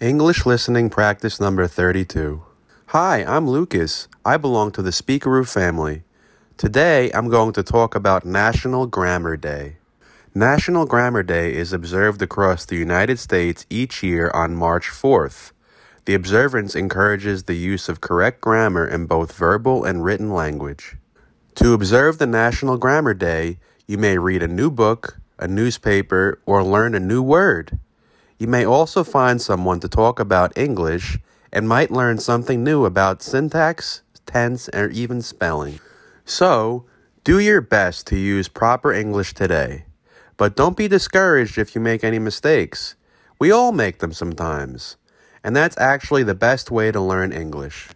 English listening practice number 32. Hi, I'm Lucas. I belong to the Speakaru family. Today I'm going to talk about National Grammar Day. National Grammar Day is observed across the United States each year on March 4th. The observance encourages the use of correct grammar in both verbal and written language. To observe the National Grammar Day, you may read a new book, a newspaper, or learn a new word. You may also find someone to talk about English and might learn something new about syntax, tense, or even spelling. So, do your best to use proper English today. But don't be discouraged if you make any mistakes. We all make them sometimes. And that's actually the best way to learn English.